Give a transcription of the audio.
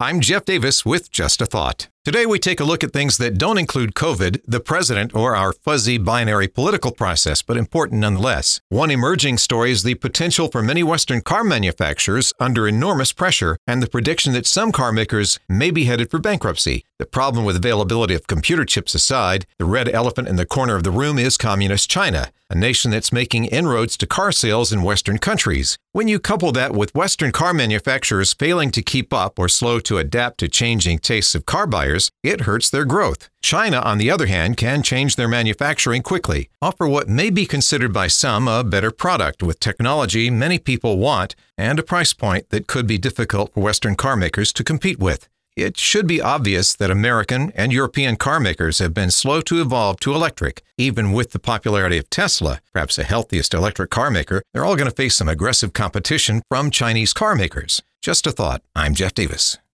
I'm Jeff Davis with Just a Thought. Today, we take a look at things that don't include COVID, the president, or our fuzzy binary political process, but important nonetheless. One emerging story is the potential for many Western car manufacturers under enormous pressure and the prediction that some car makers may be headed for bankruptcy. The problem with availability of computer chips aside, the red elephant in the corner of the room is Communist China, a nation that's making inroads to car sales in Western countries. When you couple that with Western car manufacturers failing to keep up or slow to adapt to changing tastes of car buyers, it hurts their growth. China, on the other hand, can change their manufacturing quickly, offer what may be considered by some a better product with technology many people want and a price point that could be difficult for Western car makers to compete with. It should be obvious that American and European car makers have been slow to evolve to electric. Even with the popularity of Tesla, perhaps the healthiest electric car maker, they're all going to face some aggressive competition from Chinese car makers. Just a thought. I'm Jeff Davis.